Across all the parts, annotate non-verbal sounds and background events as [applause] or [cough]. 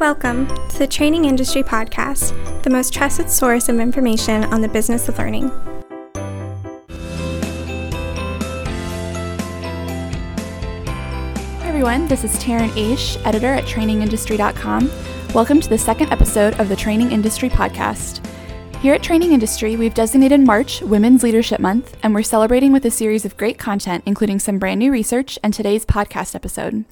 Welcome to the Training Industry Podcast, the most trusted source of information on the business of learning. Hi, everyone. This is Taryn Oesch, editor at trainingindustry.com. Welcome to the second episode of the Training Industry Podcast. Here at Training Industry, we've designated March Women's Leadership Month, and we're celebrating with a series of great content, including some brand new research and today's podcast episode.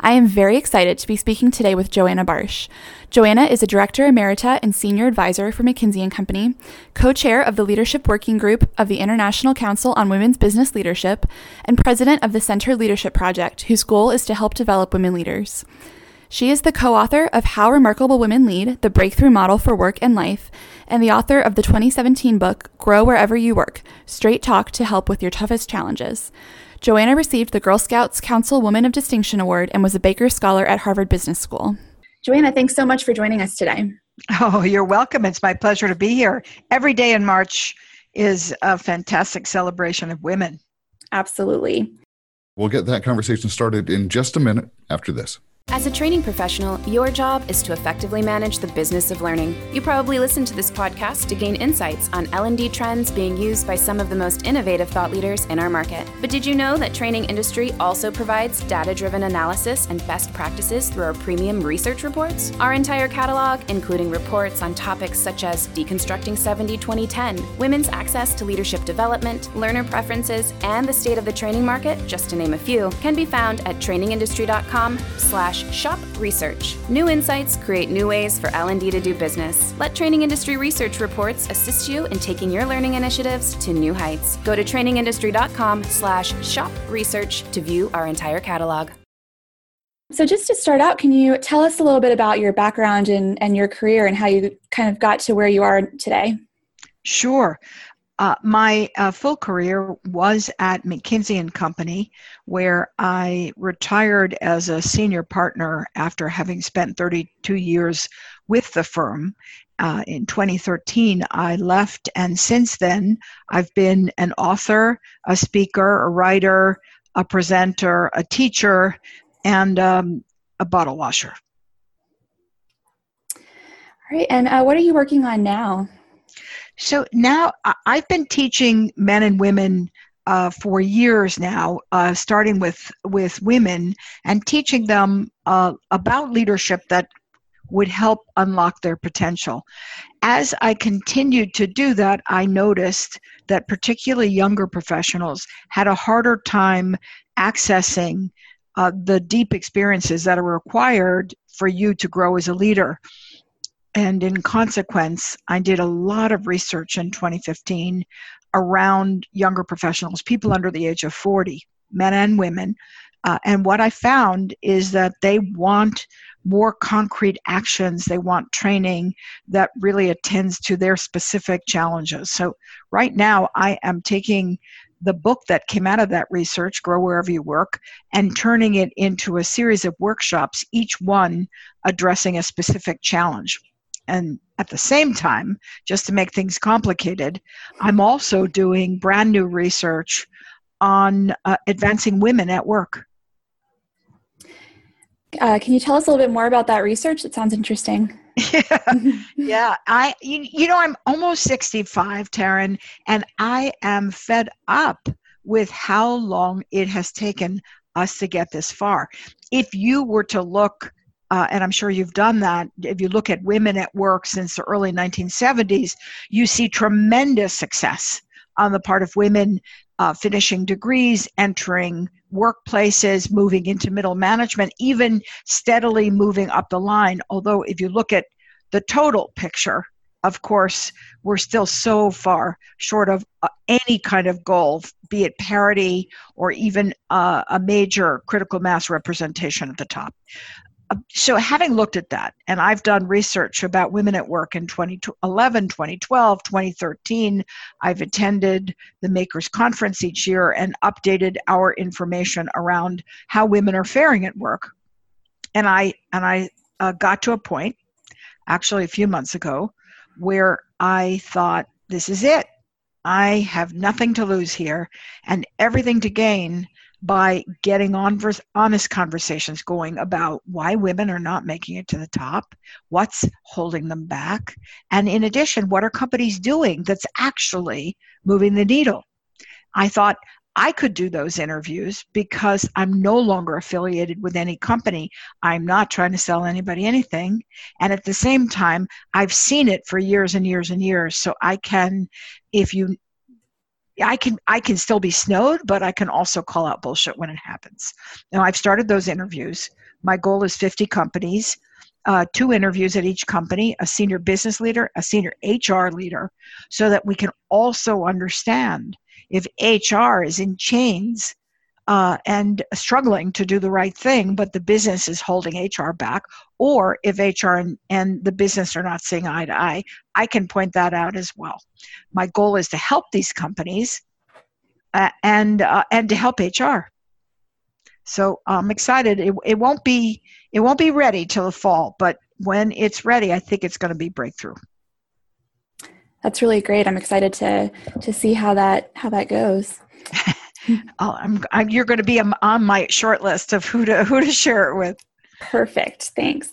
I am very excited to be speaking today with Joanna Barsh. Joanna is a Director Emerita and Senior Advisor for McKinsey & Company, co-chair of the Leadership Working Group of the International Council on Women's Business Leadership, and president of the Centered Leadership Project, whose goal is to help develop women leaders. She is the co author of How Remarkable Women Lead The Breakthrough Model for Work and Life, and the author of the 2017 book Grow Wherever You Work Straight Talk to Help with Your Toughest Challenges. Joanna received the Girl Scouts Council Woman of Distinction Award and was a Baker Scholar at Harvard Business School. Joanna, thanks so much for joining us today. Oh, you're welcome. It's my pleasure to be here. Every day in March is a fantastic celebration of women. Absolutely. We'll get that conversation started in just a minute after this. As a training professional, your job is to effectively manage the business of learning. You probably listen to this podcast to gain insights on L&D trends being used by some of the most innovative thought leaders in our market. But did you know that Training Industry also provides data-driven analysis and best practices through our premium research reports? Our entire catalog, including reports on topics such as deconstructing 70-20-10, women's access to leadership development, learner preferences, and the state of the training market, just to name a few, can be found at trainingindustry.com slash shop research. New insights create new ways for L&D to do business. Let Training Industry Research Reports assist you in taking your learning initiatives to new heights. Go to trainingindustry.com slash shop research to view our entire catalog. So, just to start out, can you tell us a little bit about your background and, and your career and how you kind of got to where you are today? Sure. Uh, my uh, full career was at McKinsey and Company, where I retired as a senior partner after having spent 32 years with the firm. Uh, in 2013, I left, and since then, I've been an author, a speaker, a writer, a presenter, a teacher, and um, a bottle washer. All right, and uh, what are you working on now? So now I've been teaching men and women uh, for years now, uh, starting with with women and teaching them uh, about leadership that would help unlock their potential. As I continued to do that, I noticed that particularly younger professionals had a harder time accessing uh, the deep experiences that are required for you to grow as a leader. And in consequence, I did a lot of research in 2015 around younger professionals, people under the age of 40, men and women. Uh, and what I found is that they want more concrete actions. They want training that really attends to their specific challenges. So, right now, I am taking the book that came out of that research, Grow Wherever You Work, and turning it into a series of workshops, each one addressing a specific challenge. And at the same time, just to make things complicated, I'm also doing brand new research on uh, advancing women at work. Uh, can you tell us a little bit more about that research? It sounds interesting. [laughs] yeah, yeah. I, you, you know, I'm almost 65, Taryn, and I am fed up with how long it has taken us to get this far. If you were to look uh, and I'm sure you've done that. If you look at women at work since the early 1970s, you see tremendous success on the part of women uh, finishing degrees, entering workplaces, moving into middle management, even steadily moving up the line. Although, if you look at the total picture, of course, we're still so far short of uh, any kind of goal, be it parity or even uh, a major critical mass representation at the top so having looked at that and i've done research about women at work in 2011 2012 2013 i've attended the makers conference each year and updated our information around how women are faring at work. And i and i uh, got to a point actually a few months ago where i thought this is it. I have nothing to lose here and everything to gain by getting on honest conversations going about why women are not making it to the top, what's holding them back, and in addition, what are companies doing that's actually moving the needle. I thought I could do those interviews because I'm no longer affiliated with any company. I'm not trying to sell anybody anything. And at the same time, I've seen it for years and years and years. So I can, if you I can I can still be snowed, but I can also call out bullshit when it happens. Now I've started those interviews. My goal is 50 companies, uh, two interviews at each company, a senior business leader, a senior HR leader, so that we can also understand if HR is in chains uh, and struggling to do the right thing, but the business is holding HR back, or if HR and, and, the business are not seeing eye to eye, I can point that out as well. My goal is to help these companies uh, and uh, and to help HR. So I'm excited. It, it won't be it won't be ready till the fall, but when it's ready, I think it's going to be breakthrough. That's really great. I'm excited to to see how that how that goes. [laughs] oh, I'm, I'm, you're going to be on my short list of who to who to share it with. Perfect. Thanks.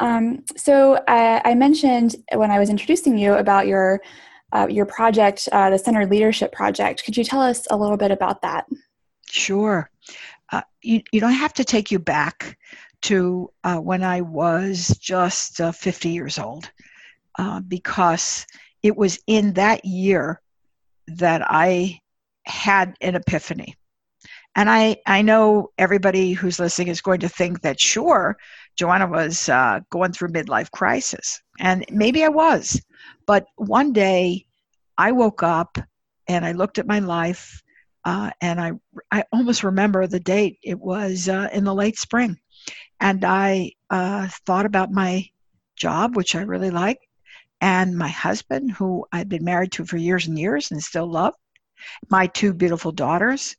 Um, so I, I, mentioned when I was introducing you about your uh, your project, uh, the Centered Leadership Project. Could you tell us a little bit about that? Sure. Uh, you, you don't have to take you back to uh, when I was just uh, 50 years old uh, because it was in that year that I had an epiphany. And I, I know everybody who's listening is going to think that, sure, Joanna was uh, going through midlife crisis. And maybe I was. But one day I woke up and I looked at my life uh, and I, I almost remember the date. It was uh, in the late spring. And I uh, thought about my job, which I really liked, and my husband, who I'd been married to for years and years and still love, my two beautiful daughters,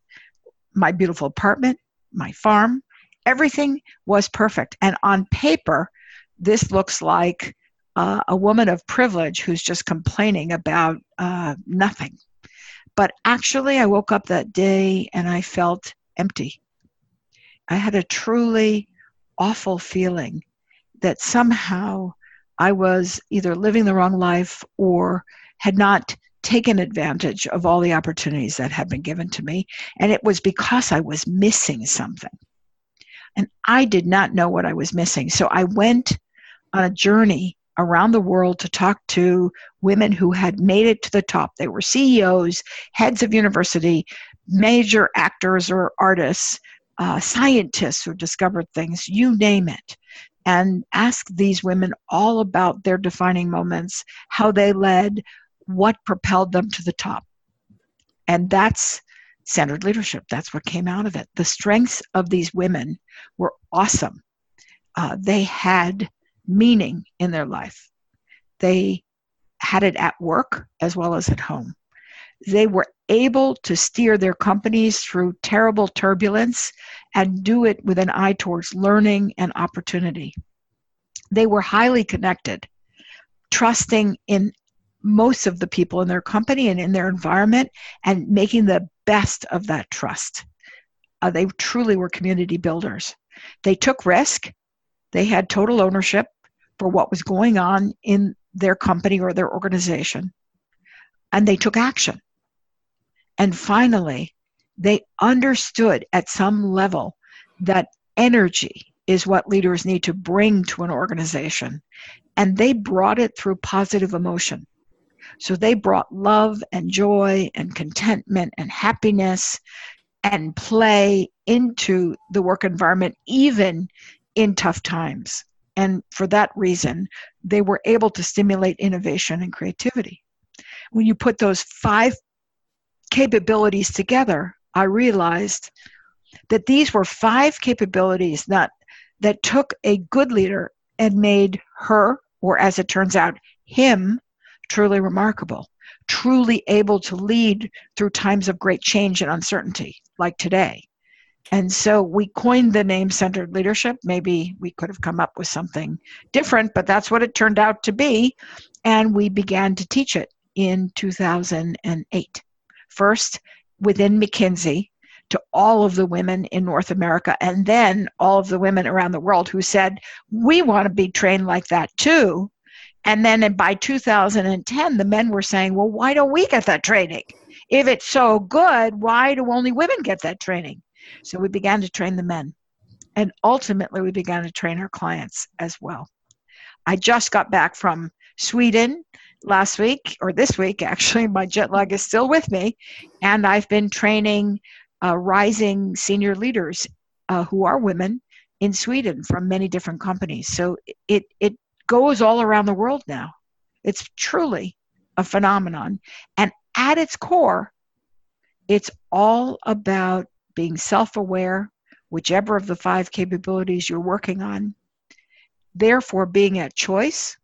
my beautiful apartment, my farm, everything was perfect. And on paper, this looks like uh, a woman of privilege who's just complaining about uh, nothing. But actually, I woke up that day and I felt empty. I had a truly awful feeling that somehow I was either living the wrong life or had not taken advantage of all the opportunities that had been given to me. And it was because I was missing something. And I did not know what I was missing. So I went on a journey around the world to talk to women who had made it to the top. They were CEOs, heads of university, major actors or artists, uh, scientists who discovered things, you name it. And ask these women all about their defining moments, how they led, what propelled them to the top. And that's centered leadership. That's what came out of it. The strengths of these women were awesome. Uh, they had meaning in their life. They had it at work as well as at home. They were able to steer their companies through terrible turbulence and do it with an eye towards learning and opportunity. They were highly connected, trusting in most of the people in their company and in their environment and making the best of that trust. Uh, they truly were community builders. They took risk, they had total ownership for what was going on in their company or their organization, and they took action. And finally, they understood at some level that energy is what leaders need to bring to an organization. And they brought it through positive emotion. So they brought love and joy and contentment and happiness and play into the work environment, even in tough times. And for that reason, they were able to stimulate innovation and creativity. When you put those five capabilities together, I realized that these were five capabilities that, that took a good leader and made her, or as it turns out, him, truly remarkable, truly able to lead through times of great change and uncertainty, like today. And so we coined the name centered leadership. Maybe we could have come up with something different, but that's what it turned out to be. And we began to teach it in 2008. First, within McKinsey, to all of the women in North America and then all of the women around the world who said, We want to be trained like that too. And then by 2010, the men were saying, Well, why don't we get that training? If it's so good, why do only women get that training? So we began to train the men. And ultimately, we began to train our clients as well. I just got back from Sweden last week, or this week [laughs] actually. My jet lag is still with me. And I've been training uh, rising senior leaders uh, who are women in Sweden from many different companies. So it, it goes all around the world now. It's truly a phenomenon. And at its core, it's all about being self aware, whichever of the five capabilities you're working on, therefore being at choice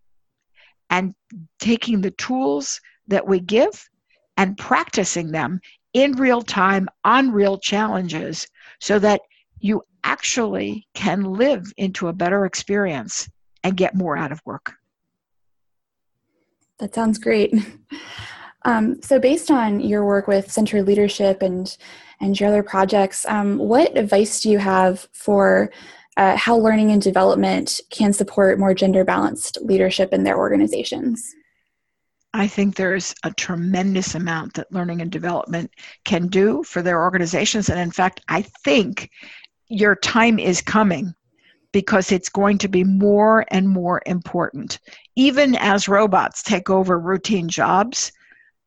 and taking the tools that we give and practicing them in real time on real challenges so that you actually can live into a better experience and get more out of work. That sounds great. Um, so, based on your work with centered leadership and and your other projects, um, what advice do you have for uh, how learning and development can support more gender balanced leadership in their organizations? I think there's a tremendous amount that learning and development can do for their organizations. And in fact, I think your time is coming because it's going to be more and more important. Even as robots take over routine jobs,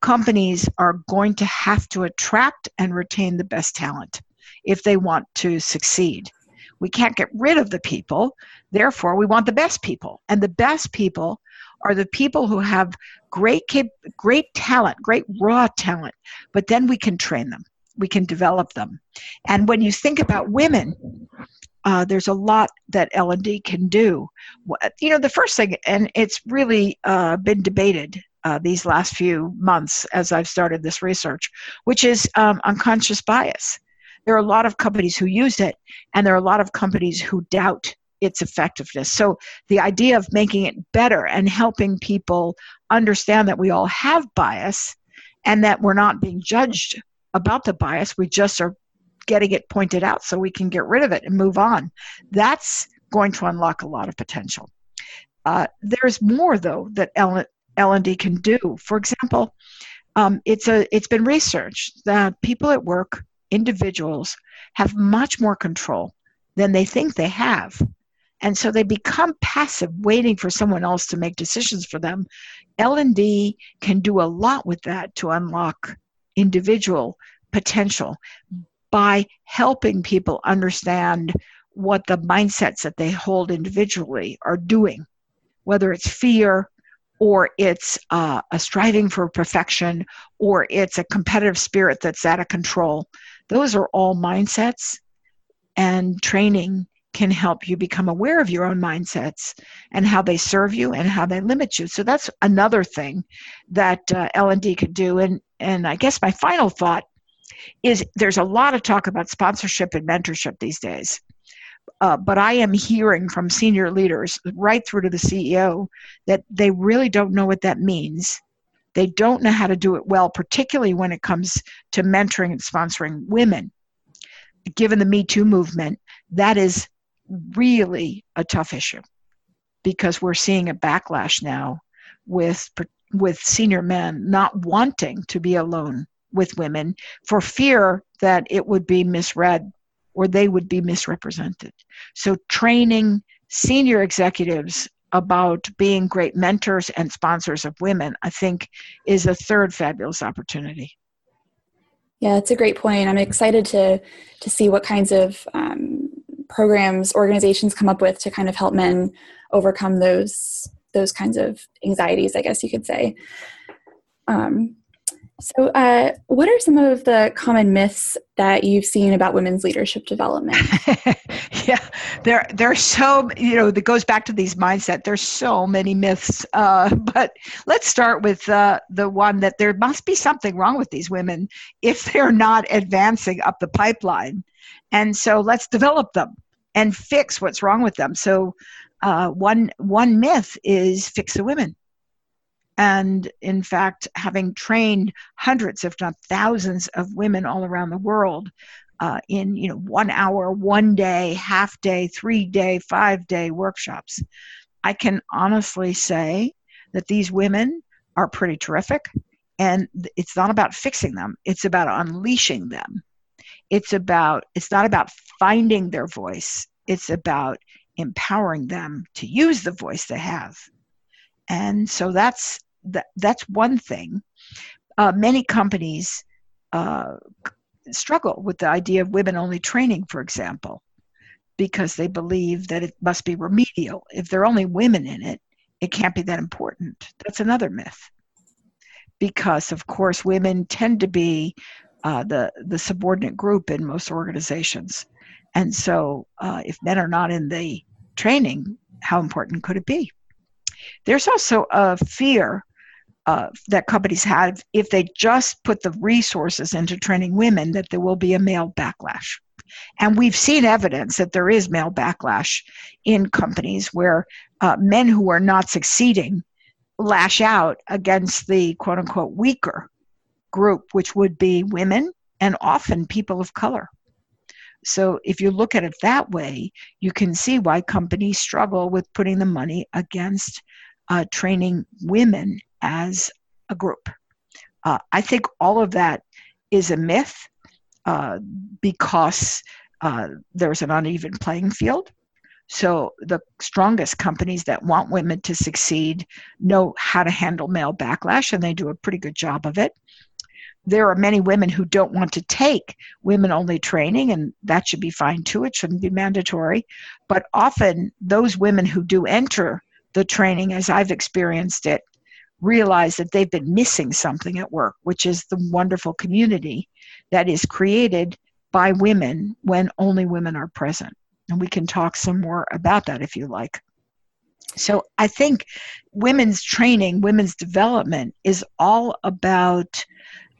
companies are going to have to attract and retain the best talent if they want to succeed. We can't get rid of the people, therefore, we want the best people. And the best people are the people who have great great talent, great raw talent, but then we can train them. We can develop them. And when you think about women, uh, there's a lot that L&D can do. You know, the first thing, and it's really uh, been debated uh, these last few months as I've started this research, which is um, unconscious bias. There are a lot of companies who use it, and there are a lot of companies who doubt its effectiveness. So, the idea of making it better and helping people understand that we all have bias and that we're not being judged about the bias, we just are getting it pointed out so we can get rid of it and move on. That's going to unlock a lot of potential. Uh, there's more, though, that Ellen, L&D can do. For example, um, it's a it's been researched that people at work, individuals, have much more control than they think they have, and so they become passive, waiting for someone else to make decisions for them. L&D can do a lot with that to unlock individual potential by helping people understand what the mindsets that they hold individually are doing, whether it's fear, or it's uh, a striving for perfection, or it's a competitive spirit that's out of control. Those are all mindsets, and training can help you become aware of your own mindsets and how they serve you and how they limit you. So that's another thing that uh, L&D could do. And and I guess my final thought is there's a lot of talk about sponsorship and mentorship these days. Uh, but I am hearing from senior leaders right through to the CEO that they really don't know what that means. They don't know how to do it well, particularly when it comes to mentoring and sponsoring women. Given the Me Too movement, that is really a tough issue because we're seeing a backlash now with with senior men not wanting to be alone with women for fear that it would be misread or they would be misrepresented. So, training senior executives about being great mentors and sponsors of women, I think, is a third fabulous opportunity. Yeah, that's a great point. I'm excited to to see what kinds of um, programs organizations come up with to kind of help men overcome those those kinds of anxieties. I guess you could say. Um, so, uh, what are some of the common myths that you've seen about women's leadership development? [laughs] yeah, there there's so you know that goes back to these mindset. There's so many myths, uh, [laughs] but let's start with uh, the one that there must be something wrong with these women if they're not advancing up the pipeline, and so let's develop them and fix what's wrong with them. So, uh, one one myth is fix the women and in fact, having trained hundreds, if not thousands, of women all around the world, uh, in you know one hour, one day, half day, three day, five day workshops. I can honestly say that these women are pretty terrific, and it's not about fixing them; it's about unleashing them. It's about it's not about finding their voice; it's about empowering them to use the voice they have. And so that's that, that's one thing. Uh, many companies uh, struggle with the idea of women only training, for example, because they believe that it must be remedial. If there are only women in it, it can't be that important. That's another myth. Because, of course, women tend to be uh, the, the subordinate group in most organizations. And so, uh, if men are not in the training, how important could it be? There's also a fear uh, that companies have if they just put the resources into training women that there will be a male backlash. And we've seen evidence that there is male backlash in companies where uh, men who are not succeeding lash out against the quote unquote weaker group, which would be women and often people of color. So if you look at it that way, you can see why companies struggle with putting the money against uh, training women as a group. Uh, I think all of that is a myth uh, because uh, there's an uneven playing field. So the strongest companies that want women to succeed know how to handle male backlash, and they do a pretty good job of it there are many women who don't want to take women only training, and that should be fine too. It shouldn't be mandatory. But often, those women who do enter the training, as I've experienced it, realize that they've been missing something at work, which is the wonderful community that is created by women when only women are present. And we can talk some more about that if you like. So I think women's training, women's development is all about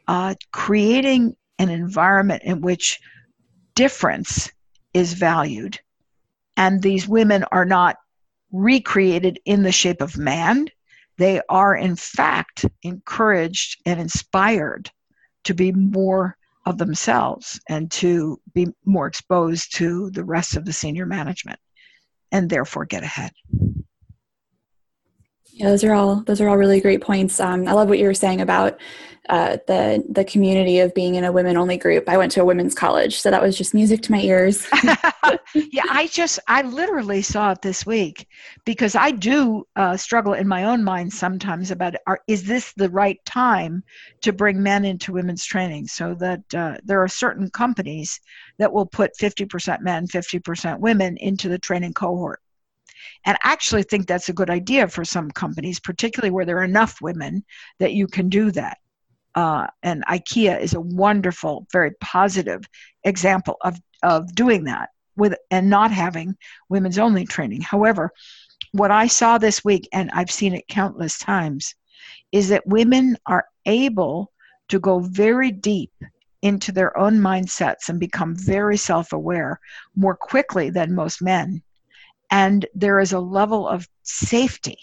uh, creating an environment in which difference is valued and these women are not recreated in the shape of man they are in fact encouraged and inspired to be more of themselves and to be more exposed to the rest of the senior management and therefore get ahead yeah, those are all those are all really great points. Um, I love what you were saying about uh, the the community of being in a women only group. I went to a women's college, so that was just music to my ears. [laughs] yeah, I just I literally saw it this week because I do uh, struggle in my own mind sometimes about are, is this the right time to bring men into women's training? So that uh, there are certain companies that will put fifty percent men, fifty percent women into the training cohort and actually think that's a good idea for some companies, particularly where there are enough women that you can do that. Uh, and IKEA is a wonderful, very positive example of, of doing that with and not having women's only training. However, what I saw this week, and I've seen it countless times, is that women are able to go very deep into their own mindsets and become very self aware more quickly than most men and there is a level of safety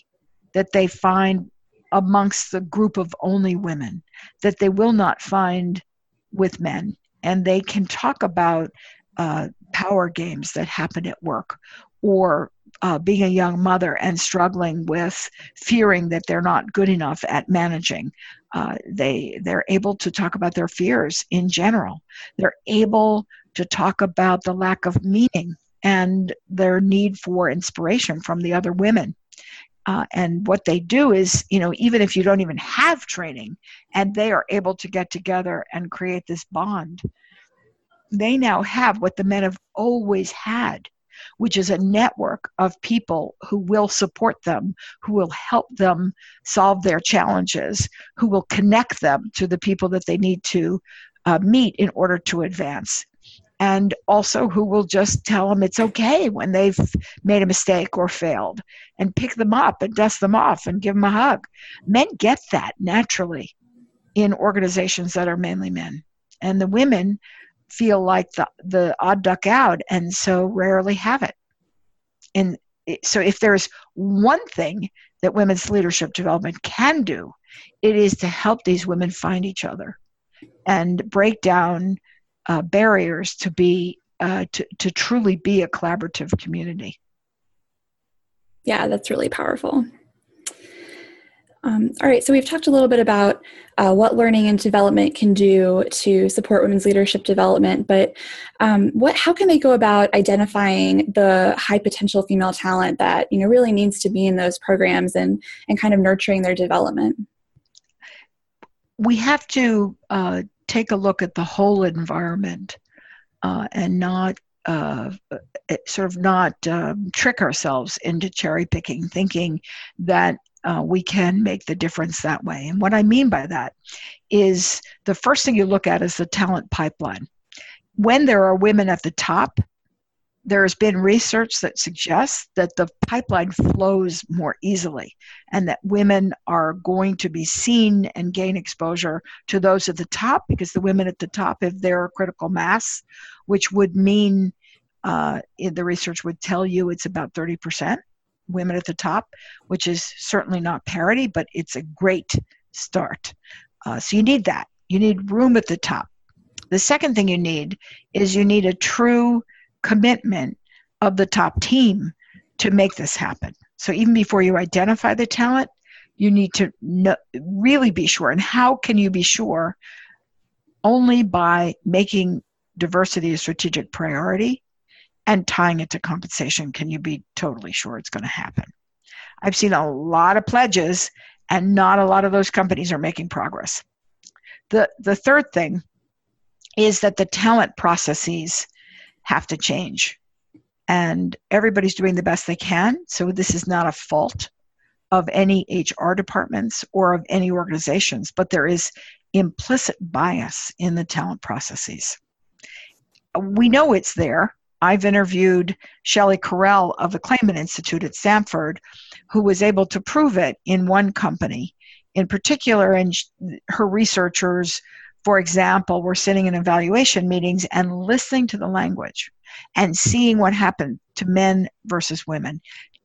that they find amongst the group of only women that they will not find with men and they can talk about uh, power games that happen at work or uh, being a young mother and struggling with fearing that they're not good enough at managing. Uh, they they're able to talk about their fears in general. They're able to talk about the lack of meaning and their need for inspiration from the other women. Uh, and what they do is, you know, even if you don't even have training and they are able to get together and create this bond, they now have what the men have always had, which is a network of people who will support them, who will help them solve their challenges, who will connect them to the people that they need to uh, meet in order to advance and also who will just tell them it's okay when they've made a mistake or failed and pick them up and dust them off and give them a hug. Men get that naturally in organizations that are mainly men. And the women feel like the, the odd duck out and so rarely have it. And so, if there's one thing that women's leadership development can do, it is to help these women find each other and break down uh, barriers to be uh, to, to truly be a collaborative community. Yeah, that's really powerful. Um, all right, so we've talked a little bit about uh, what learning and development can do to support women's leadership development, but um, what, how can they go about identifying the high potential female talent that you know really needs to be in those programs and and kind of nurturing their development? We have to uh, take a look at the whole environment uh, and not uh, sort of not um, trick ourselves into cherry picking, thinking that uh, we can make the difference that way. And what I mean by that is the first thing you look at is the talent pipeline. When there are women at the top, there has been research that suggests that the pipeline flows more easily and that women are going to be seen and gain exposure to those at the top because the women at the top, if they're critical mass, which would mean uh, the research would tell you it's about 30% women at the top, which is certainly not parity, but it's a great start. Uh, so you need that. You need room at the top. The second thing you need is you need a true commitment of the top team to make this happen. So even before you identify the talent, you need to know, really be sure. And how can you be sure? Only by making diversity a strategic priority and tying it to compensation can you be totally sure it's going to happen i've seen a lot of pledges and not a lot of those companies are making progress the the third thing is that the talent processes have to change. And everybody's doing the best they can. So this is not a fault of any hr departments or of any organizations but there is implicit bias in the talent processes. We know it's there. I've interviewed Shelley Correll of the Clayman Institute at Stanford, who was able to prove it in one company. In particular, and her researchers, for example, we're sitting in evaluation meetings and listening to the language and seeing what happened to men versus women,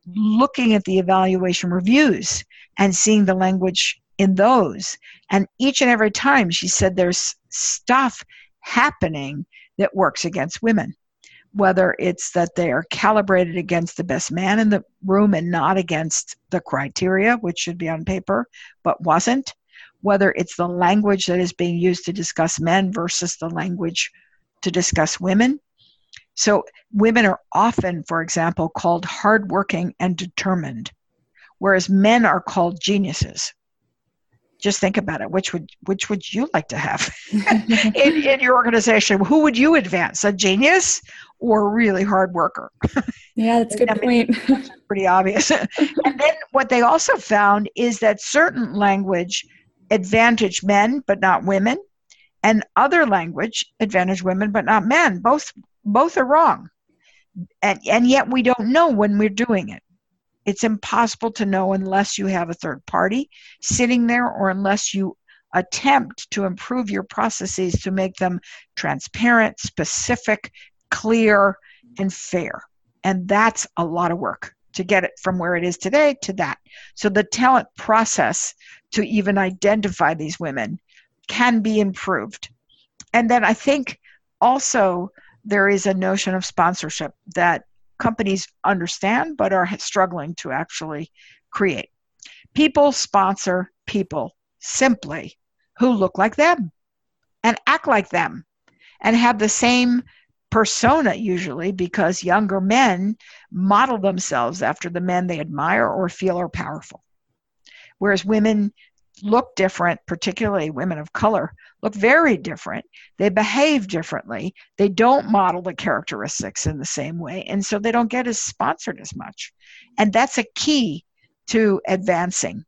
looking at the evaluation reviews and seeing the language in those. And each and every time she said there's stuff happening that works against women whether it's that they are calibrated against the best man in the room and not against the criteria, which should be on paper but wasn't, whether it's the language that is being used to discuss men versus the language to discuss women. So, women are often, for example, called hardworking and determined, whereas men are called geniuses. Just think about it. Which would which would you like to have [laughs] in, in your organization? Who would you advance a genius or a really hard worker? Yeah that's a good I mean, point. [laughs] pretty obvious. [laughs] And then what they also found is that certain language advantage men but not women and other language advantage women but not men both both are wrong and, and yet we don't know when we're doing it it's impossible to know unless you have a third party sitting there or unless you attempt to improve your processes to make them transparent, specific, clear, and fair. And that's a lot of work to get it from where it is today to that. So the talent process to even identify these women can be improved. And then I think also there is a notion of sponsorship that companies understand but are struggling to actually create. People sponsor people simply who look like them and act like them and have the same persona usually because younger men model themselves after the men they admire or feel are powerful. Whereas women look different, particularly women of color, look very different. They behave differently. They don't model the characteristics in the same way. And so they don't get as sponsored as much. And that's a key to advancing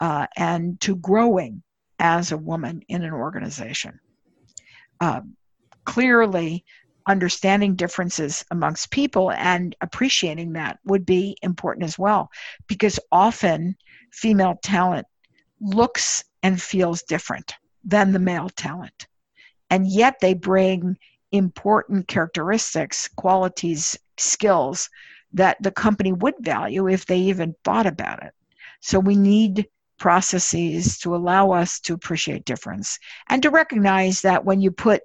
uh, and to growing as a woman in an organization. Uh, clearly, understanding differences amongst people and appreciating that would be important as well because often female talent looks and feels different than the male talent. And yet they bring important characteristics, qualities, skills that the company would value if they even thought about it. So we need processes to allow us to appreciate difference and to recognize that when you put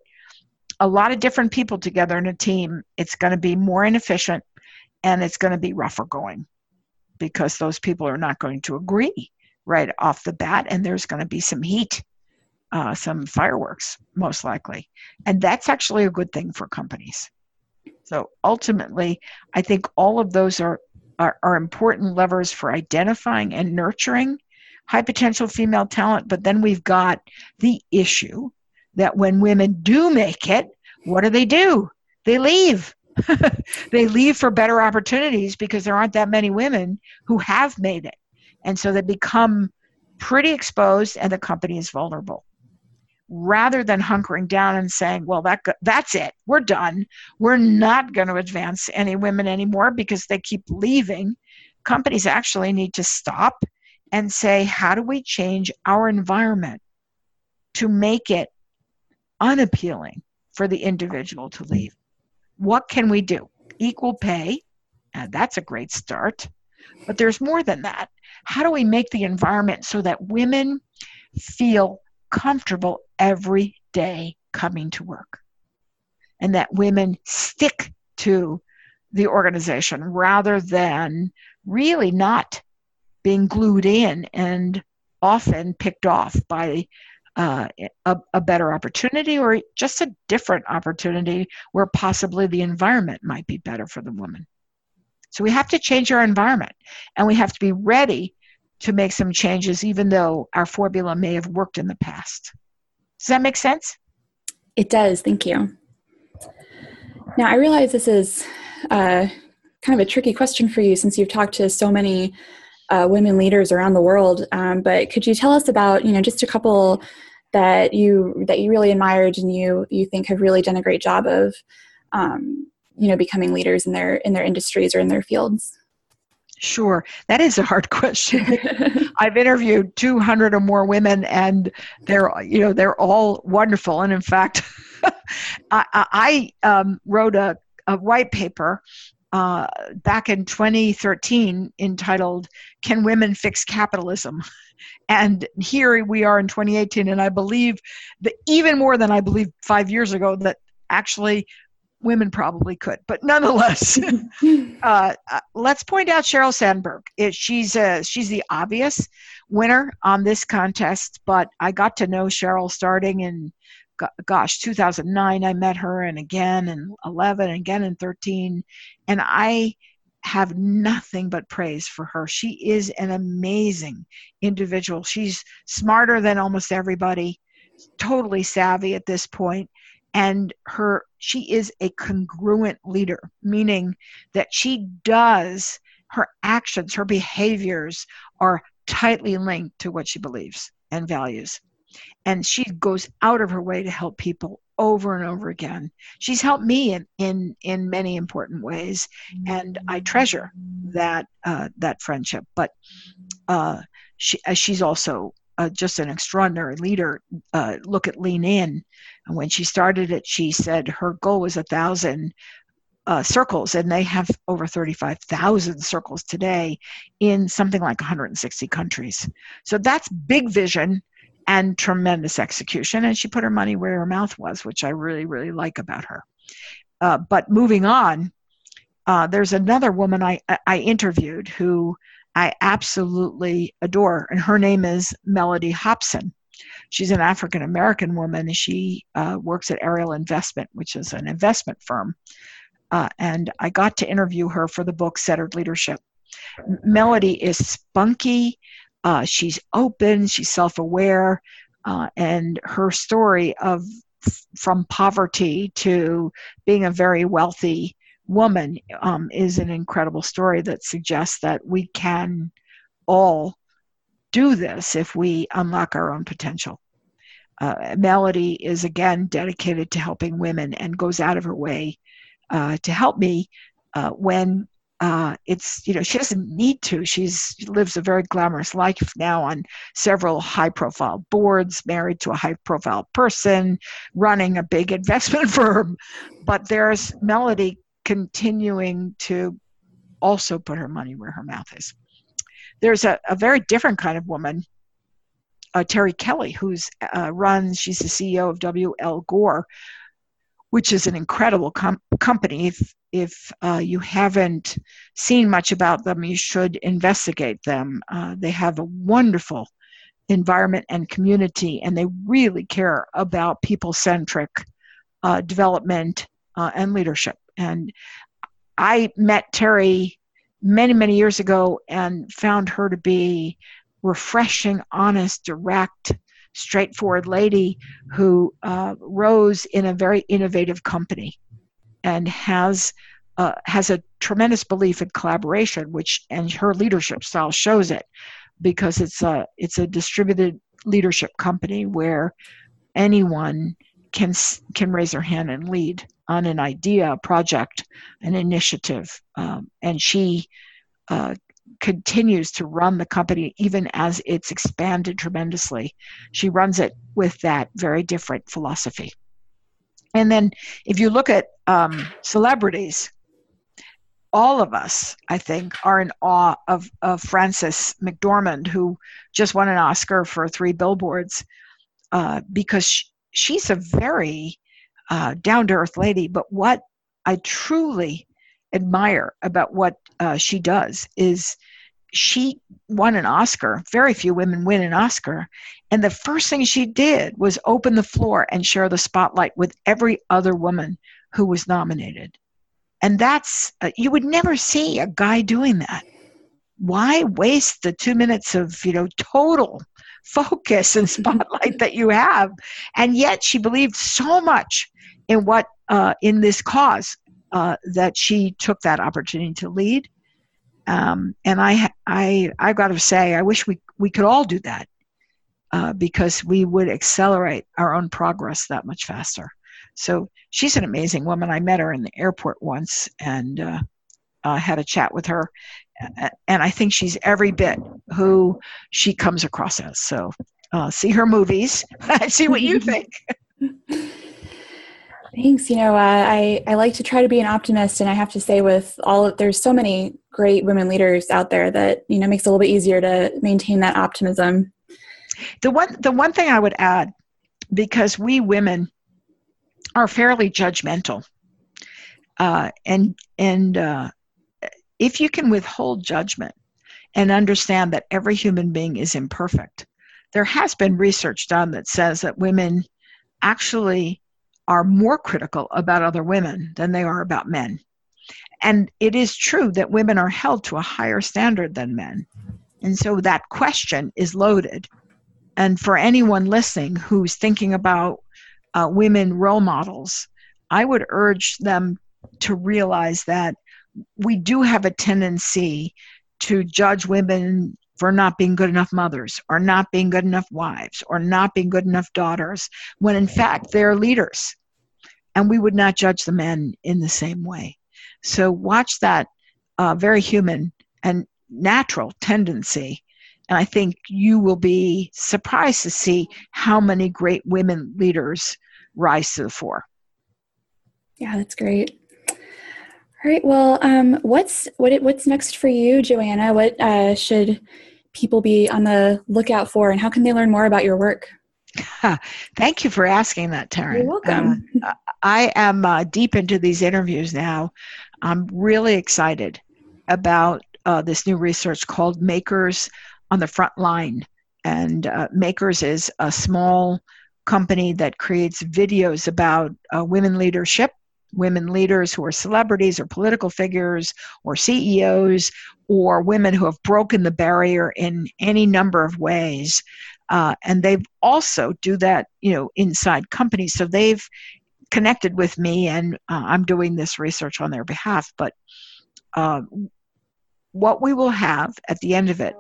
a lot of different people together in a team, it's going to be more inefficient and it's going to be rougher going because those people are not going to agree right off the bat, and there's going to be some heat, uh, some fireworks, most likely. And that's actually a good thing for companies. So ultimately, I think all of those are, are, are important levers for identifying and nurturing high potential female talent. But then we've got the issue that when women do make it, what do they do? They leave. [laughs] they leave for better opportunities because there aren't that many women who have made it. And so they become pretty exposed and the company is vulnerable. Rather than hunkering down and saying, well, that, that's it, we're done, we're not going to advance any women anymore because they keep leaving, companies actually need to stop and say, how do we change our environment to make it unappealing for the individual to leave? What can we do? Equal pay, and that's a great start. But there's more than that. How do we make the environment so that women feel comfortable every day coming to work? And that women stick to the organization rather than really not being glued in and often picked off by uh, a, a, better opportunity or just a different opportunity where possibly the environment might be better for the woman. So we have to change our environment and we have to be ready to make some changes, even though our formula may have worked in the past. Does that make sense? It does. Thank you. Now, I realize this is uh, kind of a tricky question for you since you've talked to so many uh, women leaders around the world. Um, but could you tell us about, you know, just a couple that you that you really admired and you you think have really done a great job of um, you know becoming leaders in their in their industries or in their fields Sure, that is a hard [laughs] question. [laughs] I've interviewed 200 or more women, and they're you know they're all wonderful. And in fact, [laughs] I, I um, wrote a, a white paper uh, back in 2013 entitled "Can Women Fix Capitalism?" [laughs] And here we are in 2018, and I believe that even more than I believed five years ago that actually women probably could, but nonetheless, [laughs] [laughs] uh, uh, let's point out Sheryl Sandberg. It, she's uh, she's the obvious winner on this contest, but I got to know Sheryl starting in gosh 2009. I met her, and again in 11, and again in 13, and I have nothing but praise for her. She is an amazing individual. She's smarter than almost everybody, totally savvy at this point, and her she is a congruent leader, meaning that she does her actions, her behaviors are tightly linked to what she believes and values. And she goes out of her way to help people over and over again. She's helped me in in, in many important ways, and I treasure that uh, that friendship. But uh, she, uh, she's also uh, just an extraordinary leader. Uh, look at Lean In, and when she started it, she said her goal was a thousand uh, circles, and they have over 35,000 circles today in something like 160 countries. So that's big vision and tremendous execution. And she put her money where her mouth was, which I really, really like about her. Uh, but moving on, uh, there's another woman I, I interviewed who I absolutely adore, and her name is Mellody Hobson. She's an African American woman. She uh, works at Ariel Investment, which is an investment firm. Uh, and I got to interview her for the book Centered Leadership. Melody is spunky. Uh, she's open, she's self aware, uh, and her story of from poverty to being a very wealthy woman um, is an incredible story that suggests that we can all do this if we unlock our own potential. Uh, Mellody is again dedicated to helping women and goes out of her way uh, to help me uh, when uh, it's you know she doesn't need to. She's she lives a very glamorous life now on several high profile boards married to a high profile person running a big investment [laughs] firm. But there's Mellody continuing to also put her money where her mouth is. There's a, a very different kind of woman uh, terri kelly who's uh, runs she's the ceo of wl gore which is an incredible com- company. If, if uh, you haven't seen much about them, you should investigate them. Uh, they have a wonderful environment and community, and they really care about people centric uh, development uh, and leadership. And I met Terri many, many years ago and found her to be refreshing, honest, direct, straightforward lady who uh, rose in a very innovative company and has uh, has a tremendous belief in collaboration, which and her leadership style shows it because it's a it's a distributed leadership company where anyone can can raise their hand and lead on an idea, a project, an initiative, um, and she uh, continues to run the company even as it's expanded tremendously. She runs it with that very different philosophy. And then, if you look at um, celebrities, all of us, I think, are in awe of, of Frances McDormand, who just won an Oscar for three billboards, uh, because she, she's a very uh, down to earth lady. But what I truly admire about what uh, she does is she won an Oscar. Very few women win an Oscar. And the first thing she did was open the floor and share the spotlight with every other woman who was nominated and that's uh, you would never see a guy doing that why waste the two minutes of you know total [laughs] focus and spotlight that you have and yet she believed so much in what uh, in this cause uh, that she took that opportunity to lead um, and I, I, I got to say, I wish we, we could all do that uh, because we would accelerate our own progress that much faster. So she's an amazing woman. I met her in the airport once and uh, uh, had a chat with her. And I think she's every bit who she comes across as. So uh, see her movies, [laughs] see what you [laughs] think. [laughs] Thanks. You know, uh, I I like to try to be an optimist, and I have to say, with all there's so many great women leaders out there that you know makes it a little bit easier to maintain that optimism. The one the one thing I would add, because we women are fairly judgmental. Uh, and and uh, if you can withhold judgment and understand that every human being is imperfect, there has been research done that says that women actually are more critical about other women than they are about men. And it is true that women are held to a higher standard than men. And so that question is loaded. And for anyone listening who's thinking about uh, women role models, I would urge them to realize that we do have a tendency to judge women for not being good enough mothers or not being good enough wives or not being good enough daughters when in fact they're leaders and we would not judge the men in the same way so watch that uh, very human and natural tendency and I think you will be surprised to see how many great women leaders rise to the fore. Yeah, that's great. All right. Well, um, what's what what's next for you, Joanna? What uh, should people be on the lookout for, and how can they learn more about your work? Thank you for asking that, Taryn. You're welcome. Uh, I am uh, deep into these interviews now. I'm really excited about uh, this new research called Makers on the front line. And uh, Makers is a small company that creates videos about uh, women leadership, women leaders who are celebrities or political figures or CEOs or women who have broken the barrier in any number of ways. Uh, and they've also do that, you know, inside companies. So they've connected with me, and uh, I'm doing this research on their behalf. But uh, what we will have at the end of it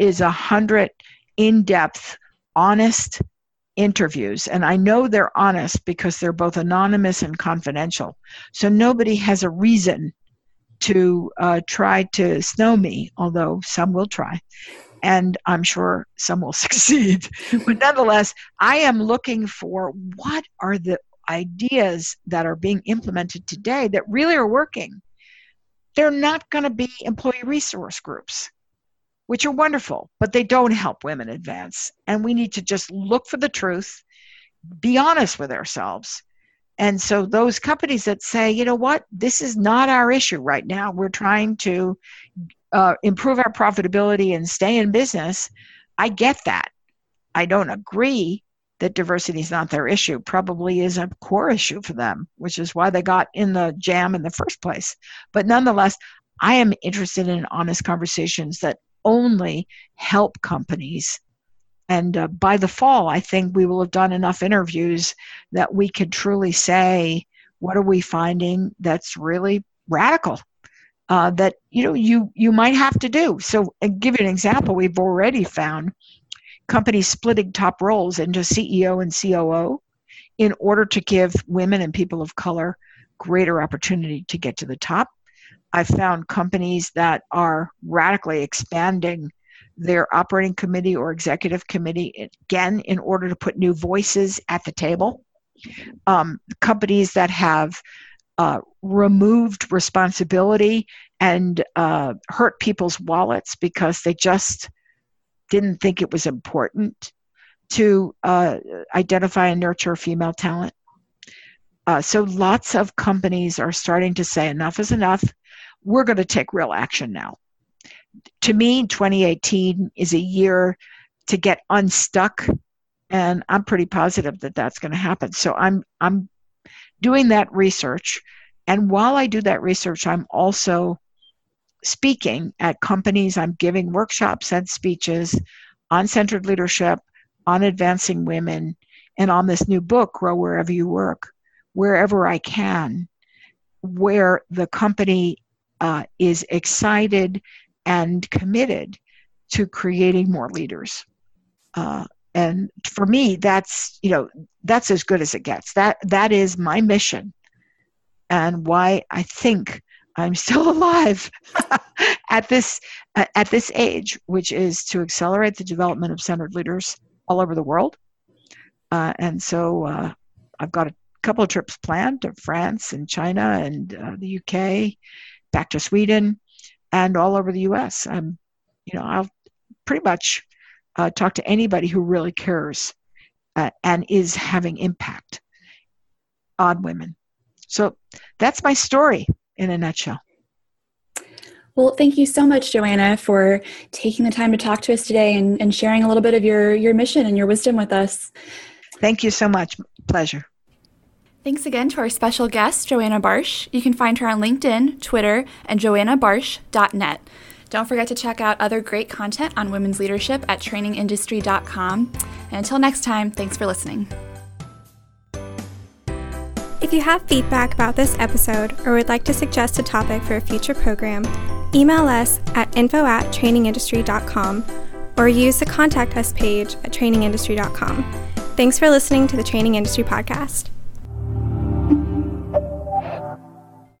is a hundred in-depth honest interviews and i know they're honest because they're both anonymous and confidential. So nobody has a reason to uh, try to snow me although some will try and i'm sure some will [laughs] succeed. But nonetheless i am looking for what are the ideas that are being implemented today that really are working. They're not going to be employee resource groups, which are wonderful, but they don't help women advance. And we need to just look for the truth, be honest with ourselves, And so those companies that say, you know what, this is not our issue right now. We're trying to uh, improve our profitability and stay in business. I get that. I don't agree that diversity is not their issue. Probably is a core issue for them, which is why they got in the jam in the first place. But nonetheless, I am interested in honest conversations that only help companies and uh, by the fall, I think we will have done enough interviews that we could truly say, what are we finding that's really radical? Uh, that you know you you might have to do. So, and give you an example, we've already found companies splitting top roles into CEO and COO in order to give women and people of color greater opportunity to get to the top. I've found companies that are radically expanding their operating committee or executive committee, again, in order to put new voices at the table. Um, companies that have uh, removed responsibility and uh, hurt people's wallets because they just didn't think it was important to uh, identify and nurture female talent. Uh, so lots of companies are starting to say enough is enough. We're going to take real action now to me, 2018 is a year to get unstuck, and I'm pretty positive that that's going to happen. So I'm I'm doing that research, and while I do that research, I'm also speaking at companies. I'm giving workshops and speeches on centered leadership, on advancing women, and on this new book, Grow Wherever You Work, wherever I can, where the company uh, is excited and committed to creating more leaders. Uh, and for me, that's you know that's as good as it gets. That that is my mission, and why I think I'm [laughs] still alive [laughs] at this at this age, which is to accelerate the development of centered leaders all over the world. Uh, and so uh, I've got a couple of trips planned to France and China and uh, the UK, back to Sweden, and all over the U.S. I'm, you know, I'll pretty much uh, talk to anybody who really cares uh, and is having impact on women. So that's my story in a nutshell. Well, thank you so much, Joanna, for taking the time to talk to us today and, and sharing a little bit of your, your mission and your wisdom with us. Thank you so much. Pleasure. Thanks again to our special guest, Joanna Barsh. You can find her on LinkedIn, Twitter, and joannabarsh.net. Don't forget to check out other great content on women's leadership at trainingindustry.com. And until next time, thanks for listening. If you have feedback about this episode or would like to suggest a topic for a future program, email us at info at trainingindustry.com or use the contact us page at trainingindustry.com. Thanks for listening to the Training Industry Podcast.